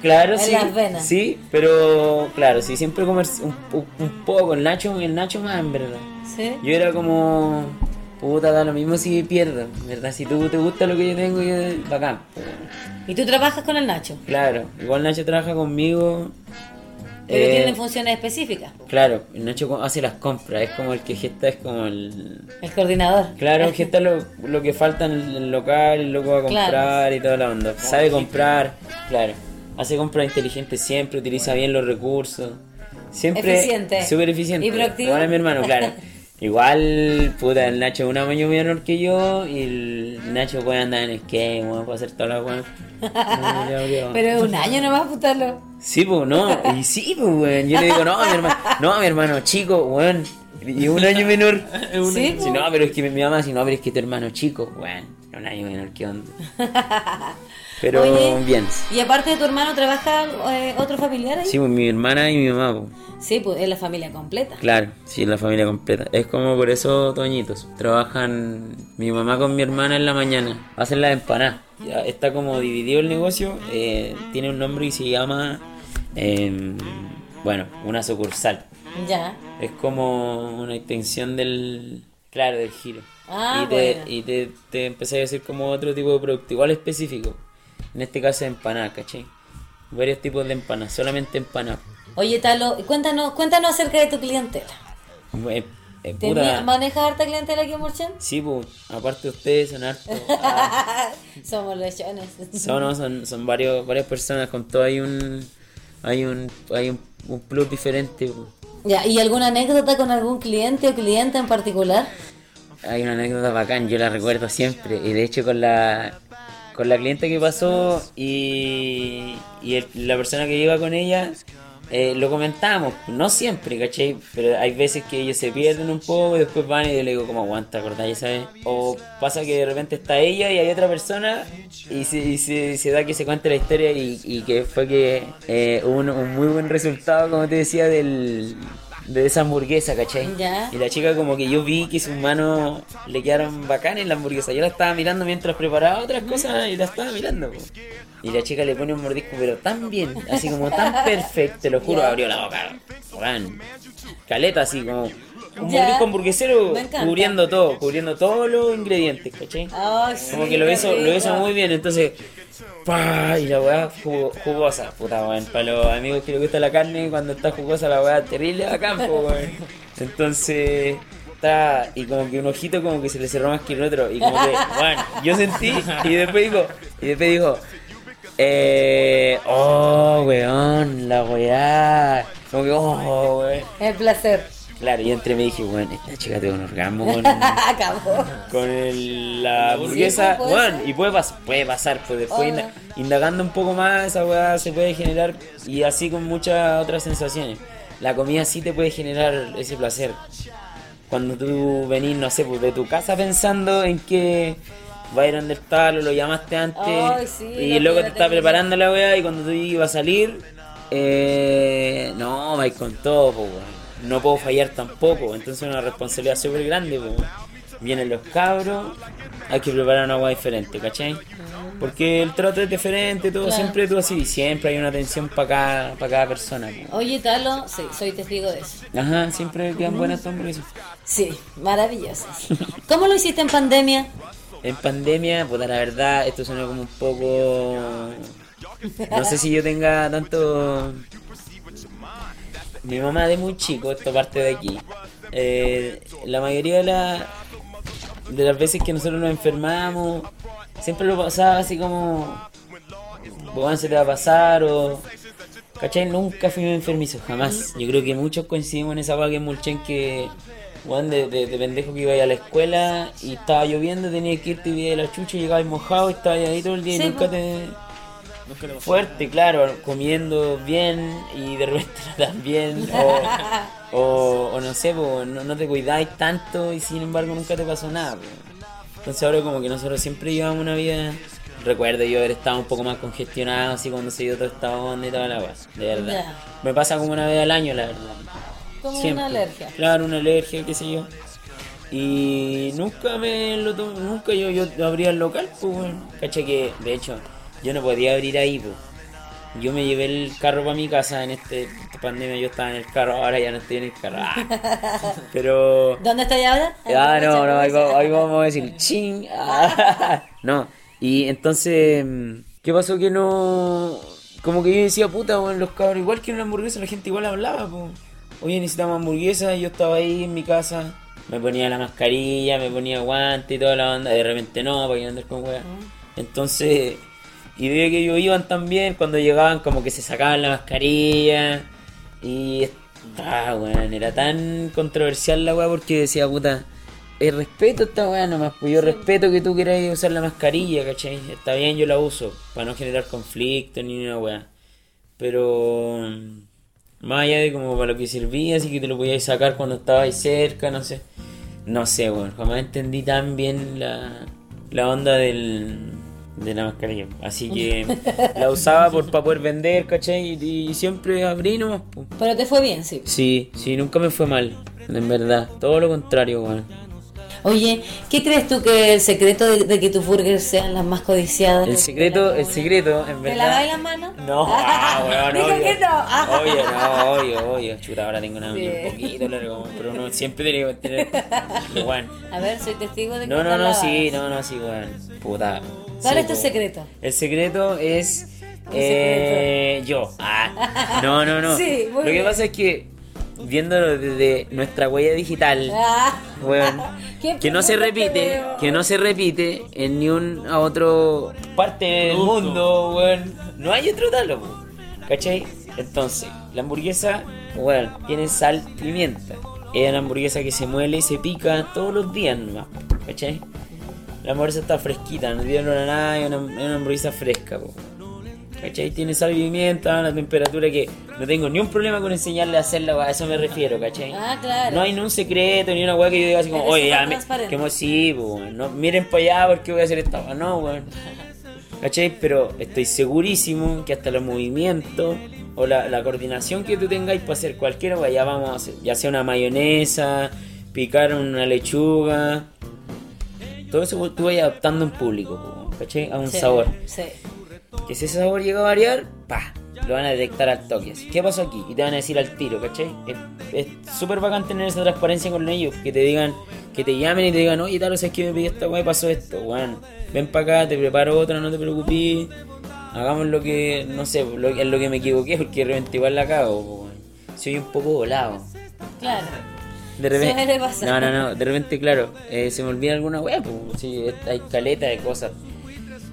Claro, en sí. las venas. Sí, pero claro, sí, siempre comer un, un, poco. El Nacho, el Nacho más, en verdad. Sí. Yo era como. Puta, da lo mismo si pierdo, ¿verdad? Si tú te gusta lo que yo tengo, yo. Bacán. Y tú trabajas con el Nacho. Claro, igual Nacho trabaja conmigo. Pero eh, tienen funciones específicas. Claro, el Nacho hace las compras, es como el que gesta, es como el... El coordinador. Claro, gesta lo, lo que falta en el, local, el loco va a comprar Claro. y toda la onda. Sabe comprar, claro. Hace compras inteligentes siempre, utiliza bien los recursos. Siempre... Eficiente. Súper eficiente. Y proactivo. A mi hermano, claro. Igual, puta, el Nacho es un año menor que yo y el Nacho puede andar en skate, puede hacer toda la weón. Pero es un año nomás, putarlo. Sí, pues, no, y sí, pues, weón. Yo le digo, no, mi hermano, no, mi hermano chico, weón. Y un año menor. Sí, Si no, pero es que mi mi mamá, si no, pero es que tu hermano chico, weón. Un año menor, ¿qué onda? Pero Oye, bien. Y aparte de tu hermano, ¿trabaja eh, otro familiar ahí? Sí, pues mi hermana y mi mamá, pues. Sí, pues es la familia completa. Claro, sí, la familia completa. Es como por eso Toñitos. Trabajan mi mamá con mi hermana en la mañana. Hacen las empanadas. Ya está como dividido el negocio. eh, tiene un nombre y se llama. em, bueno, una sucursal. Ya. Es como una extensión del. Claro, del giro. Ah, y te, bueno. y te, te empecé a decir como otro tipo de producto, igual específico. En este caso, empanadas, ¿cachai? Varios tipos de empanadas, solamente empanadas. Oye, Talo, cuéntanos, cuéntanos acerca de tu clientela. Eh, eh, ¿Tenía- puta. ¿Manejas harta clientela aquí en? Sí, pues, aparte de ustedes son hartos. Somos lechones. Son, no, son, son varios, varias personas, con todo hay un hay un hay un, un plus diferente. po. Ya, ¿y alguna anécdota con algún cliente o cliente en particular? Hay una anécdota bacán, yo la recuerdo siempre. Y de hecho con la con la cliente que pasó y, y el- la persona que iba con ella, eh, lo comentamos, no siempre, ¿cachai? Pero hay veces que ellos se pierden un poco y después van y yo le digo, como aguanta, ¿acordáis? ¿sabes? O pasa que de repente está ella y hay otra persona y se, y se, da que se cuenta la historia y, y que fue que eh, hubo un, un muy buen resultado, como te decía, del, de esa hamburguesa, ¿cachai? Ya. Y la chica como que yo vi que sus manos le quedaron bacanas en la hamburguesa. Yo la estaba mirando mientras preparaba otras cosas y la estaba mirando. po. Y la chica le pone un mordisco pero tan bien, así como tan perfecto, te lo juro, Ya. abrió la boca. Caleta así como un Ya. hamburguesero cubriendo todo, cubriendo todos los ingredientes, ¿cachai? Sí, Como que lo hizo, lo hizo muy bien, entonces, ¡pah! y la weá jugo- jugosa, puta weón. Para los amigos que les gusta la carne, cuando está jugosa la weá terrible a campo, weón. Entonces, está, y como que un ojito como que se le cerró más que el otro, y como que, bueno, yo sentí, y después dijo, y después dijo, eh, oh, weón, la weá. Como que, oh, weón. El placer. Claro, y entre me dije, weón, esta chica tiene un orgasmo con con el- la hamburguesa, Sí, bueno, y puede, pas- puede pasar, pues después indagando un poco más, esa weá se puede generar, y así con muchas otras sensaciones. La comida sí te puede generar ese placer. Cuando tú venís, no sé, pues de tu casa pensando en que va a ir donde está, lo, lo llamaste antes, sí, y luego te está preparando la weá, y cuando tú ibas a salir, eh, no, vais con todo, pues, weón. No puedo fallar tampoco, entonces es una responsabilidad súper grande, pues. Vienen los cabros, hay que preparar una agua diferente, ¿cachai? Porque el trato es diferente, todo, Claro. siempre tú así, siempre hay una atención para cada, para cada persona. Oye, Talo, sí, soy testigo de eso. Ajá, siempre quedan buenas hamburguesas. Sí, maravillosas. ¿Cómo lo hiciste en pandemia? En pandemia, puta, la verdad, esto suena como un poco. No sé si yo tenga tanto. Mi mamá de muy chico, esto parte de aquí. eh, la mayoría de, la- de las veces que nosotros nos enfermamos, siempre lo pasaba así como. Bueno, se te va a pasar o. ¿Cachai? Nunca fui enfermizo, jamás. Yo creo que muchos coincidimos en esa vaga en Mulchen que. Weón, de, de, de pendejo que iba a la escuela y estaba lloviendo, tenía que irte y de la chucha y llegabas mojado y estabas ahí todo el día Sí, y nunca po. Te. Fuerte, claro, comiendo bien y de repente no tan bien. O, o, o no sé, po, no, no te cuidáis tanto y sin embargo nunca te pasó nada. po. Entonces ahora como que nosotros siempre llevamos una vida... Recuerdo yo haber estado un poco más congestionado así cuando se dio toda esta onda y toda la weá, de verdad. Me pasa como una vez al año, la verdad. Como Siempre. una alergia. Claro, una alergia, qué sé yo. Y nunca me lo to- nunca yo, yo abría el local, pues. Caché que, de hecho, yo no podía abrir ahí, pues. Yo me llevé el carro para mi casa en este esta pandemia, yo estaba en el carro, ahora ya no estoy en el carro. Ah. Pero... ¿Dónde estás ahora? Ah, no, no, ahí, va- ahí vamos a decir ching. Ah, no, y entonces, mm, ¿qué pasó que no? Como que yo decía, puta, bueno, los cabros, igual que en una hamburguesa, la gente igual hablaba, po. Oye, necesitamos hamburguesa, y yo estaba ahí en mi casa, me ponía la mascarilla, me ponía guante y toda la onda, de repente no, para que andar con weá. Entonces, y veía que ellos iban también, cuando llegaban, como que se sacaban la mascarilla, y Ah, weón, era tan controversial la weá porque decía, puta, el respeto a esta weá nomás, pues yo respeto que tú quieras usar la mascarilla, ¿cachai? Está bien, yo la uso, para no generar conflicto ni una weá. Pero, más allá de como para lo que servía, así que te lo podías sacar cuando estabais cerca, no sé. No sé, weón, jamás entendí tan bien la, la onda del, de la mascarilla. Así que la usaba por para poder vender, ¿cachai? Y, y siempre abrí nomás, pues. Pero te fue bien, sí. Sí, sí, nunca me fue mal, en verdad. Todo lo contrario, weón. Oye, ¿qué crees tú que el secreto de, de que tus burgers sean las más codiciadas? El secreto, el secreto, en ¿Te verdad. laváis las manos? No, ah, weón, Dijo obvio. que no. Obvio, no, obvio, obvio. Chuta, ahora tengo una Bien. un poquito largo, pero uno siempre tiene que tener. Weón. A ver, soy testigo de que No, no, no, sí, no, no, sí, weón. Puta. ¿Cuál Sí, es tu po. secreto? El secreto es. Eh, yo. Ah, no, no, no. Sí, muy Lo que bien. pasa es que, viéndolo desde nuestra huella digital. Ah. Qué que no se repite, que no se repite en ni un a otro parte del mundo, weón. No hay otro talo. ¿cachai? Entonces, la hamburguesa, weón, tiene sal, pimienta. Es una hamburguesa que se muele y se pica todos los días nomás, ¿cachai? La hamburguesa está fresquita, no dieron a nada, es una, es una hamburguesa fresca, po. ¿Cachai? Tiene sal y pimienta, una temperatura que no tengo ni un problema con enseñarle a hacerla, a eso me refiero, ¿cachai? Ah, claro. No hay ni un secreto, ni una weá que yo diga así como, oye, ya, me, que sí, po, no, miren para allá porque voy a hacer esta no, weón. ¿Cachai? Pero estoy segurísimo que hasta los movimientos o la, la coordinación que tú tengáis para hacer cualquier weá, ya vamos a hacer, ya sea una mayonesa, picar una lechuga, todo eso tú vayas adaptando en público, ¿cachai? A un Sí, sabor. Sí. Que si ese sabor llega a variar, pa, lo van a detectar al toque. así, ¿Qué pasó aquí? Y te van a decir al tiro, ¿cachai? Es- Es súper bacán tener esa transparencia con ellos, que te digan, que te llamen y te digan, oye, tal, sabes que me pedí esta weá y pasó esto, weón. Ven para acá, te preparo otra, no te preocupes. Hagamos lo que, no sé, lo, en lo que me equivoqué, porque de repente igual la cago, weón. Soy un poco volado. Claro. De repente, no, no, no, de repente, claro, eh, se me olvida alguna weá, pues, sí, hay caleta de cosas.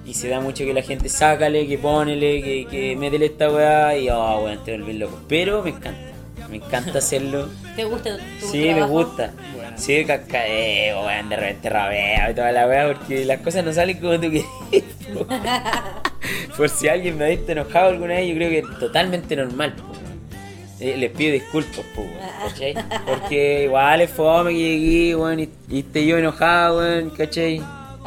Y se da mucho que la gente sácale, que ponele, que, que métele esta weá y, oh, weón, te volví loco. Pero me encanta, me encanta hacerlo. ¿Te gusta tu Sí, me gusta. Sí, cascadeo, weón, de repente rabeo y toda la weá, porque las cosas no salen como tú quieres. po. Por si alguien me ha visto enojado alguna vez, yo creo que es totalmente normal. po, les pido disculpas, weón, ¿cachai? Porque igual es fome que llegué, weón, y, y esté yo enojado, weón, ¿cachai?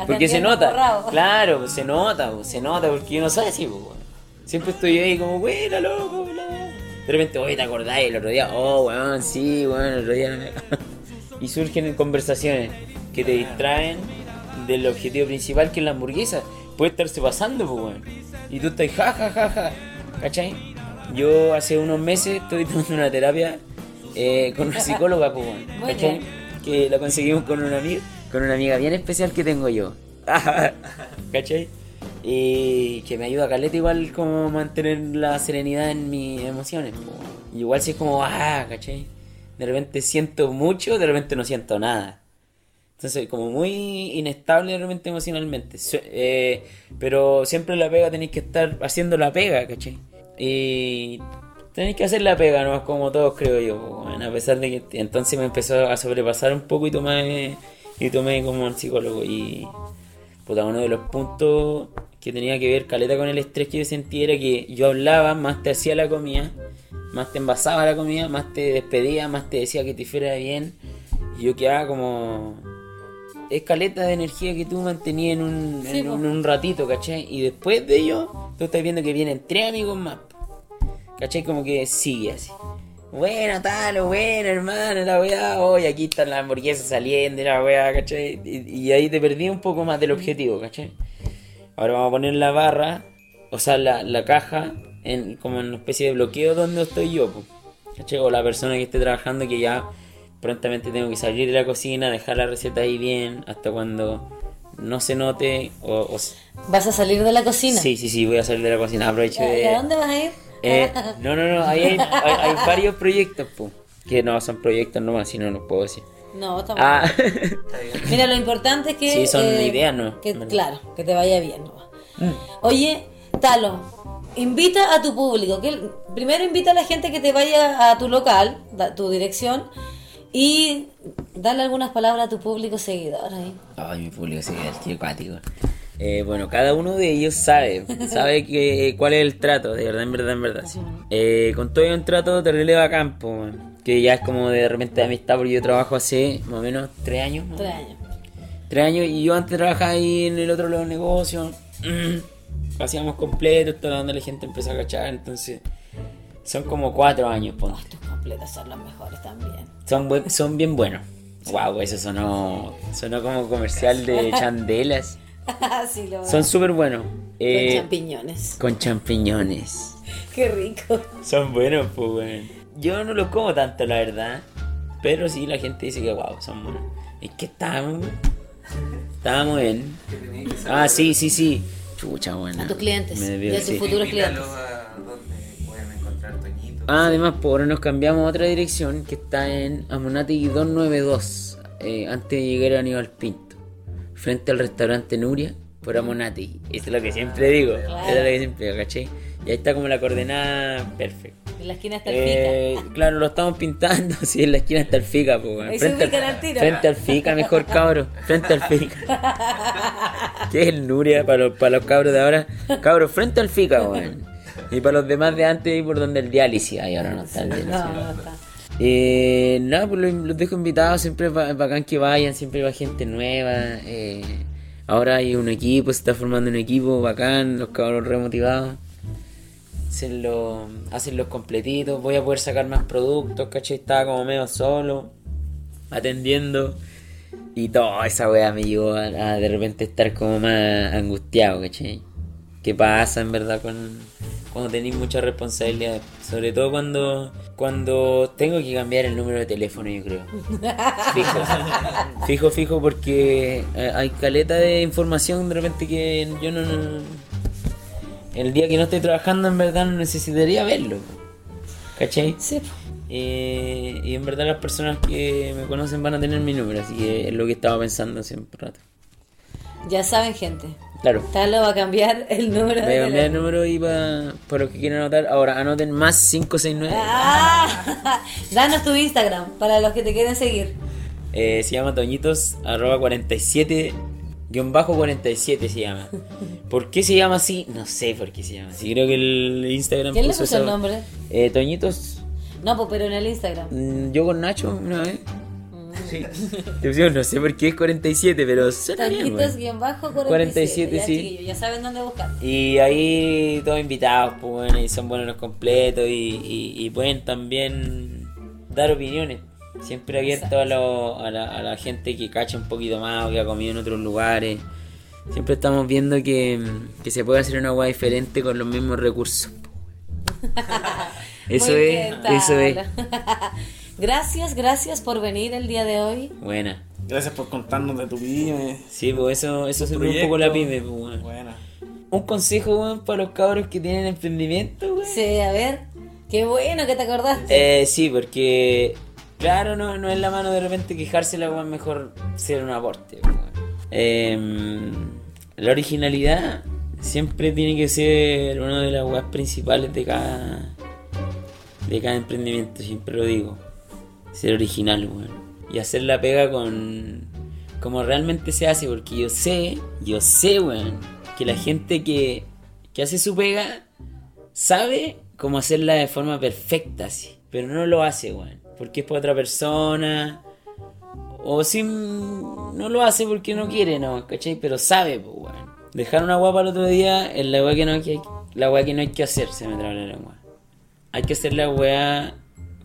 Porque se nota, borrado. claro, pues, se nota, pues, se nota, porque yo no soy así, pues, weón. Siempre estoy ahí como, buena, loco, bla, bla. De repente, oye, ¿te acordás? El otro día, oh, weón, sí, weón, el otro día no me... y surgen conversaciones que te distraen del objetivo principal que es la hamburguesa. puede estarse pasando, pues, weón. Y tú estás ja, ja, ja, ja. ¿Cachai? Yo hace unos meses estoy tomando una terapia eh, con una psicóloga, pues. Que la conseguimos con una amiga, con una amiga bien especial que tengo yo. ¿Cachai? Y que me ayuda a caleta igual como mantener la serenidad en mis emociones. po. Igual si es como, ah, ¿cachai? De repente siento mucho, de repente no siento nada. Entonces, como muy inestable de repente emocionalmente. Eh, pero siempre la pega tenéis que estar haciendo la pega, ¿cachai? Y tenéis que hacer la pega, ¿no? Como todos creo yo. a pesar de que entonces me empezó a sobrepasar un poco y tomé, y tomé como al psicólogo. Y puta, uno de los puntos que tenía que ver caleta con el estrés que yo sentía era que yo hablaba, más te hacía la comida, más te envasaba la comida, más te despedía, más te decía que te fuera bien. Y yo quedaba como es caleta de energía que tú mantenías en un, Sí, en un, un ratito, ¿cachai? Y después de ello, tú estás viendo que vienen tres amigos más. ¿cachai? Como que sigue así. Bueno, tal, bueno, hermano, la weá, hoy aquí están las hamburguesas saliendo, la weá, ¿cachai? Y, y ahí te perdí un poco más del objetivo, ¿cachai? Ahora vamos a poner la barra, o sea, la, la caja, en, como en una especie de bloqueo donde estoy yo, ¿cachai? O la persona que esté trabajando que ya prontamente tengo que salir de la cocina, dejar la receta ahí bien, hasta cuando no se note, o... ¿Vas a salir de la cocina? sí, sí, sí, voy a salir de la cocina, aprovecho ¿Y de... a dónde vas a ir? Eh, no, no, no, hay, hay- hay varios proyectos, po, que no son proyectos nomás, si no los puedo decir. No, está Ah, Mira, lo importante es que. Sí, son ideas, ¿no? Que, claro, que te vaya bien. nomás. Oye, Talo, invita a tu público. Que, primero invita a la gente que te vaya a tu local, da- tu dirección, y dale algunas palabras a tu público seguidor ahí. Ay, mi público se queda el tío acuático. Eh, bueno, cada uno de ellos sabe, sabe que, cuál es el trato, de verdad, en verdad, en verdad. sí. Eh, con todo hay un trato terrible bacán, po, weón, que ya es como de repente de amistad, porque yo trabajo hace más o menos tres años. ¿no? Tres años. Tres años y yo antes trabajaba ahí en el otro lado del negocio. Hacíamos completo, donde la gente empezó a cachar, entonces son como cuatro años, ponte. Tus completos son los mejores también. Son, buen- son bien buenos. Wow, eso sonó, sonó como comercial de chandelas. sí, lo Son súper buenos. Con Eh, champiñones. con champiñones. Qué rico. Son buenos, pues, weón. Yo no los como tanto, la verdad. Pero sí, la gente dice que wow, son buenos. Es que estábamos. Estábamos en. Ah, sí, sí, sí. Chucha, bueno. A tus clientes Me y debió a tus futuros clientes. a además, por ahora nos cambiamos a otra dirección que está en Amonati 292, eh, antes de llegar a Aníbal Pinto, frente al restaurante Nuria, por Amonati. Eso es lo que siempre digo, eso es lo que siempre digo, ¿cachai? Y ahí está como la coordenada perfecta. En la esquina está el Eh, claro, lo estamos pintando, sí, en la esquina está el FICA, pues, weón. Ahí frente, al, al tiro. frente al FICA, mejor cabro, frente al FICA. ¿Qué es el Nuria para los, para los cabros de ahora? Cabros, frente al FICA, weón. Y para los demás de antes, ahí por donde el diálisis, ahí ahora no está el diálisis. No, no está. Eh, nada, pues los, los dejo invitados, siempre es bacán que vayan, siempre va gente nueva. eh, ahora hay un equipo, se está formando un equipo bacán, los cabros remotivados. Hacen, lo- hacen los completitos, voy a poder sacar más productos, ¿cachai? Estaba como medio solo, atendiendo. Y toda esa wea me llevó a, a de repente estar como más angustiado, ¿cachai? ¿Qué pasa en verdad con cuando tenéis mucha responsabilidad? Sobre todo cuando cuando tengo que cambiar el número de teléfono, yo creo. Fijo, fijo, fijo, porque eh, hay caleta de información de repente que yo no, no- El día que no estoy trabajando, en verdad no necesitaría verlo. ¿Cachai? Sí. Eh, y en verdad las personas que me conocen van a tener mi número, así que es lo que estaba pensando siempre rato. ya saben, gente. Claro. Talo va a cambiar el número Voy a cambiar el número y para, para los que quieran anotar. Ahora anoten más 569. Ah, danos tu Instagram para los que te quieren seguir. Eh, se llama Toñitos arroba 47 guion bajo 47 se llama. ¿Por qué se llama así? No sé por qué se llama así. Creo que el Instagram ¿Quién le puso puso el nombre? Eh, Toñitos, No, pues pero en el Instagram. mm, yo con Nacho una vez. Sí. No sé por qué es 47, pero suena bien, bajo 47, 47. ya, sí. ya saben dónde buscar. Y ahí todos invitados, pues bueno, y son buenos los completos y, y- y pueden también dar opiniones. Siempre abierto a, lo- a, la, a la gente que cacha un poquito más o que ha comido en otros lugares. Siempre estamos viendo que, que se puede hacer una agua diferente con los mismos recursos. Eso Muy es, bien, eso es. Gracias, gracias por venir el día de hoy. Buena. Gracias por contarnos de tu pyme. Sí, pues eso, eso sirve un poco la pyme, pues, weón. Buena. Un consejo, weón, para los cabros que tienen emprendimiento, weón. Sí, a ver. Qué bueno que te acordaste. Eh, sí, porque claro, no, no es la mano de repente quejársela, weón, mejor ser un aporte, weón. Em, la originalidad siempre tiene que ser una de las weas principales de cada de cada emprendimiento, siempre lo digo. Ser original, weón. Y hacer la pega con como realmente se hace, porque yo sé, yo sé, weón, que la gente que, que hace su pega sabe cómo hacerla de forma perfecta, así. Pero no lo hace, weón. Porque es para otra persona. O sin. No lo hace porque no quiere, no, ¿cachai? Pero sabe, pues, weón. Dejar una guapa el otro día es la weá que no hay que, la weá que no hay que hacer, se me traba la lengua. Hay que hacer la weá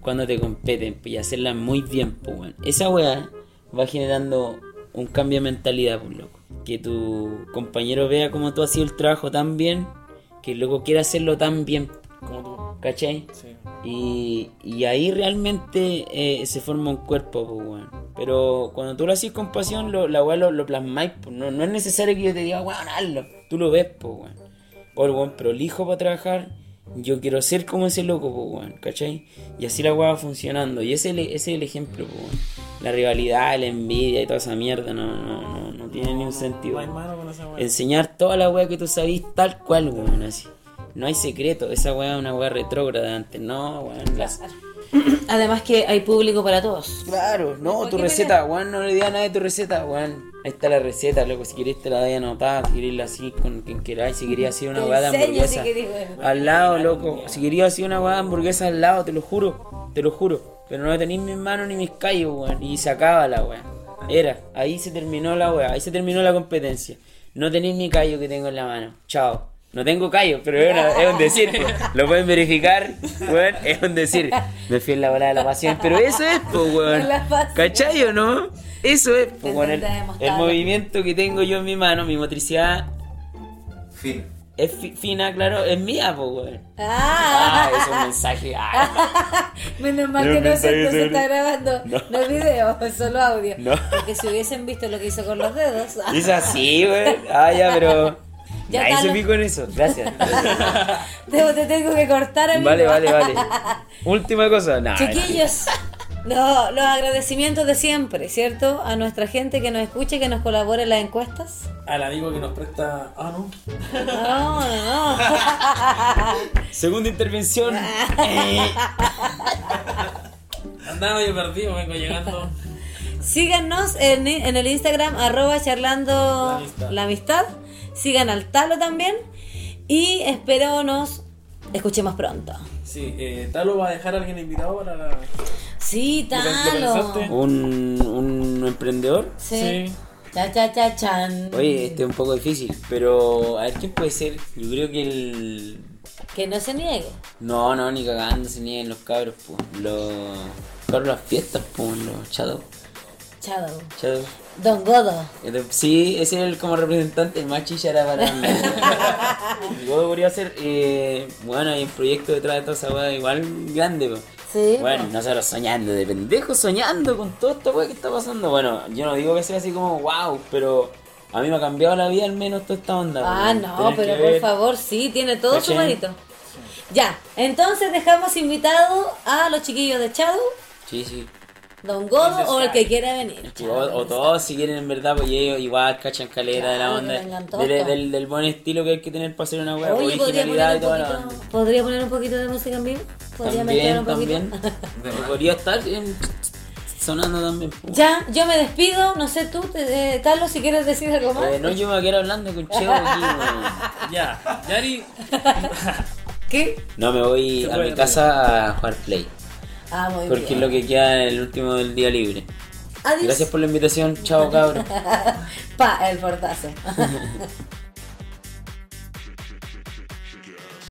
cuando te competen pues, y hacerla muy bien, pues. Esa weá va generando un cambio de mentalidad, pues, loco. Que tu compañero vea cómo tú has sido el trabajo tan bien, que el loco quiera hacerlo tan bien, Como tú. ¿cachai? Sí. Y, y ahí realmente eh, se forma un cuerpo, pues, weón. Pero cuando tú lo haces con pasión, lo, la weá lo, lo plasmáis, pues. No, no es necesario que yo te diga, weón, hazlo. Tú lo ves, pues, weón. O el weón prolijo para trabajar. Yo quiero ser como ese loco, pues, weón, ¿cachai? Y así la weá va funcionando. Y ese, es el- ese es el ejemplo, pues, weón. La rivalidad, la envidia y toda esa mierda no, no, no, no tiene ni un sentido. No hay mano con esa weá. Enseñar toda la weá que tú sabís tal cual, weón, así. No hay secreto, esa weá es una weá retrógrada antes, no, weón. las- Además que hay público para todos. Claro, no, ¿Por tu receta, weón, no le digas nada de tu receta, weón. Ahí está la receta, loco, si querés te la doy anotada, si querés así con quien queráis, si querías hacer una weá de hamburguesa. Al lado, loco, si querías hacer una weá de hamburguesa al lado, te lo juro, te lo juro. Pero no tenéis mis manos ni mis callos, weón. Y se acaba la weá. Era, ahí se terminó la weá, ahí se terminó la competencia. No tenéis mi callo que tengo en la mano. Chao. No tengo callo, pero es, una- es un decir. po. Lo pueden verificar, weón. Es un decir. Me fui en la bola de la pasión. Pero eso es, pues, weón. La pasión. ¿Cachai o no? Eso es, pues, weón. El, movimiento que tengo yo en mi mano, mi motricidad Fin. es fi- fina, claro, es mía, pues, weón. Ah, Ah, es un mensaje. Ah, menos mal que no se, no sobre- está grabando No. los videos, solo audio. No. Porque si hubiesen visto lo que hizo con los dedos. es así, weón. Ah, ya, pero. Ya Nadie se picó en eso. Gracias. Te, te tengo que cortar amigo. Vale, vale, vale. Última cosa. Nah, Chiquillos, no, los agradecimientos de siempre, ¿cierto? A nuestra gente que nos escucha y que nos colabora en las encuestas. Al amigo que nos presta. Ah, no. No, no, no. Segunda intervención. Andaba yo perdido, vengo llegando. Síganos en, en el Instagram, arroba charlando La amistad. la amistad. Sigan al talo también. Y espero nos escuchemos pronto. Sí, eh, Talo va a dejar a alguien invitado para la. Sí, ¿Lo talo. Un, un emprendedor. Sí. Cha, cha, cha, chan. Oye, este es un poco difícil, pero a ver quién puede ser. Yo creo que el. Que no se niegue. No, no, ni cagando se nieguen los cabros, pues. Los. Cabros las fiestas, pues, los Shadow. Shadow. Shadow. Don Godo. Sí, ese es el como representante, el más chillara para mí. Yo podría ser, eh, bueno, hay un proyecto detrás de toda esa weá igual grande. Sí. Bueno, nosotros soñando, de pendejos soñando con todo esta weá que está pasando. Bueno, yo no digo que sea así como wow, pero a mí me ha cambiado la vida al menos toda esta onda. Ah, no, pero por favor, sí, tiene todo su mérito. Ya, entonces dejamos invitado a los chiquillos de Shadow, Sí, sí. Don Godo o el que quiera venir. O, o todos si quieren en verdad, pues ellos igual cachan caleta de la onda. Del, del, del buen estilo que hay que tener para hacer una weá, Oye, ¿podría originalidad poner, y toda un la poquito, onda. ¿podría poner un poquito de música en vivo? ¿Podría También, un poquito? también. Podría estar en- sonando también. po. ya, yo me despido, no sé tú, te- eh, Carlos, si quieres decir algo más. Eh, no, yo me voy a quedar hablando con Cheo aquí, weón. Ya, Yari. ¿Qué? No, me voy a mi casa a jugar Play. Ah, muy Porque es lo que queda el último del día libre. Adiós. Gracias por la invitación. Chao, cabros. Pa, el portazo.